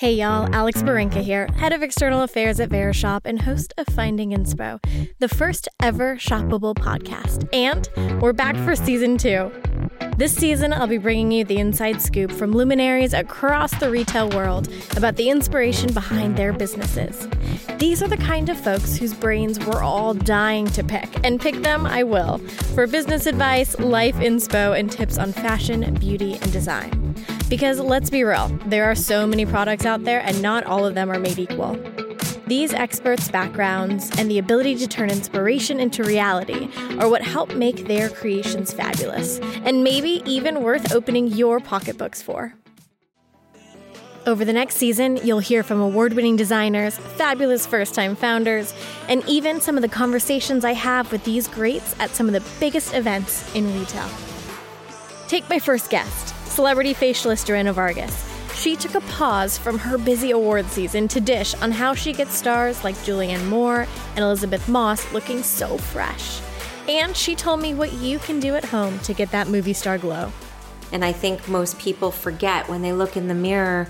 Hey y'all, Alex Barinka here, head of external affairs at Verishop and host of Finding Inspo, the first ever shoppable podcast. And we're back for season two. This season, I'll be bringing you the inside scoop from luminaries across the retail world about the inspiration behind their businesses. These are the kind of folks whose brains we're all dying to pick, and pick them I will, for business advice, life inspo, and tips on fashion, beauty, and design. Because let's be real, there are so many products out there, and not all of them are made equal. These experts' backgrounds and the ability to turn inspiration into reality are what help make their creations fabulous, and maybe even worth opening your pocketbooks for. Over the next season, you'll hear from award winning designers, fabulous first time founders, and even some of the conversations I have with these greats at some of the biggest events in retail. Take my first guest celebrity facialist Joanna Vargas. She took a pause from her busy award season to dish on how she gets stars like Julianne Moore and Elisabeth Moss looking so fresh. And she told me what you can do at home to get that movie star glow. And I think most people forget when they look in the mirror,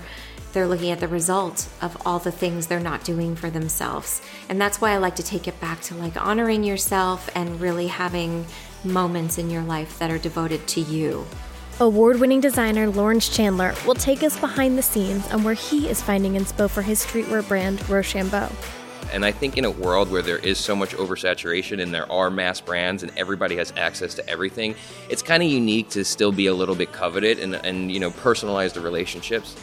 they're looking at the result of all the things they're not doing for themselves. And that's why I like to take it back to like honoring yourself and really having moments in your life that are devoted to you. Award winning designer Laurence Chandler will take us behind the scenes on where he is finding inspo for his streetwear brand, Rochambeau. And I think in a world where there is so much oversaturation and there are mass brands and everybody has access to everything, it's kind of unique to still be a little bit coveted and, and you know personalize the relationships.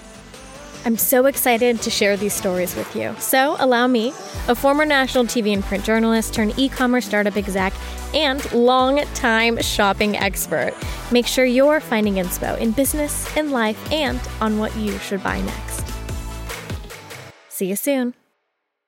I'm so excited to share these stories with you. So, allow me, a former national TV and print journalist turned e commerce startup exec and long-time shopping expert, make sure you're finding inspo in business, in life, and on what you should buy next. See you soon.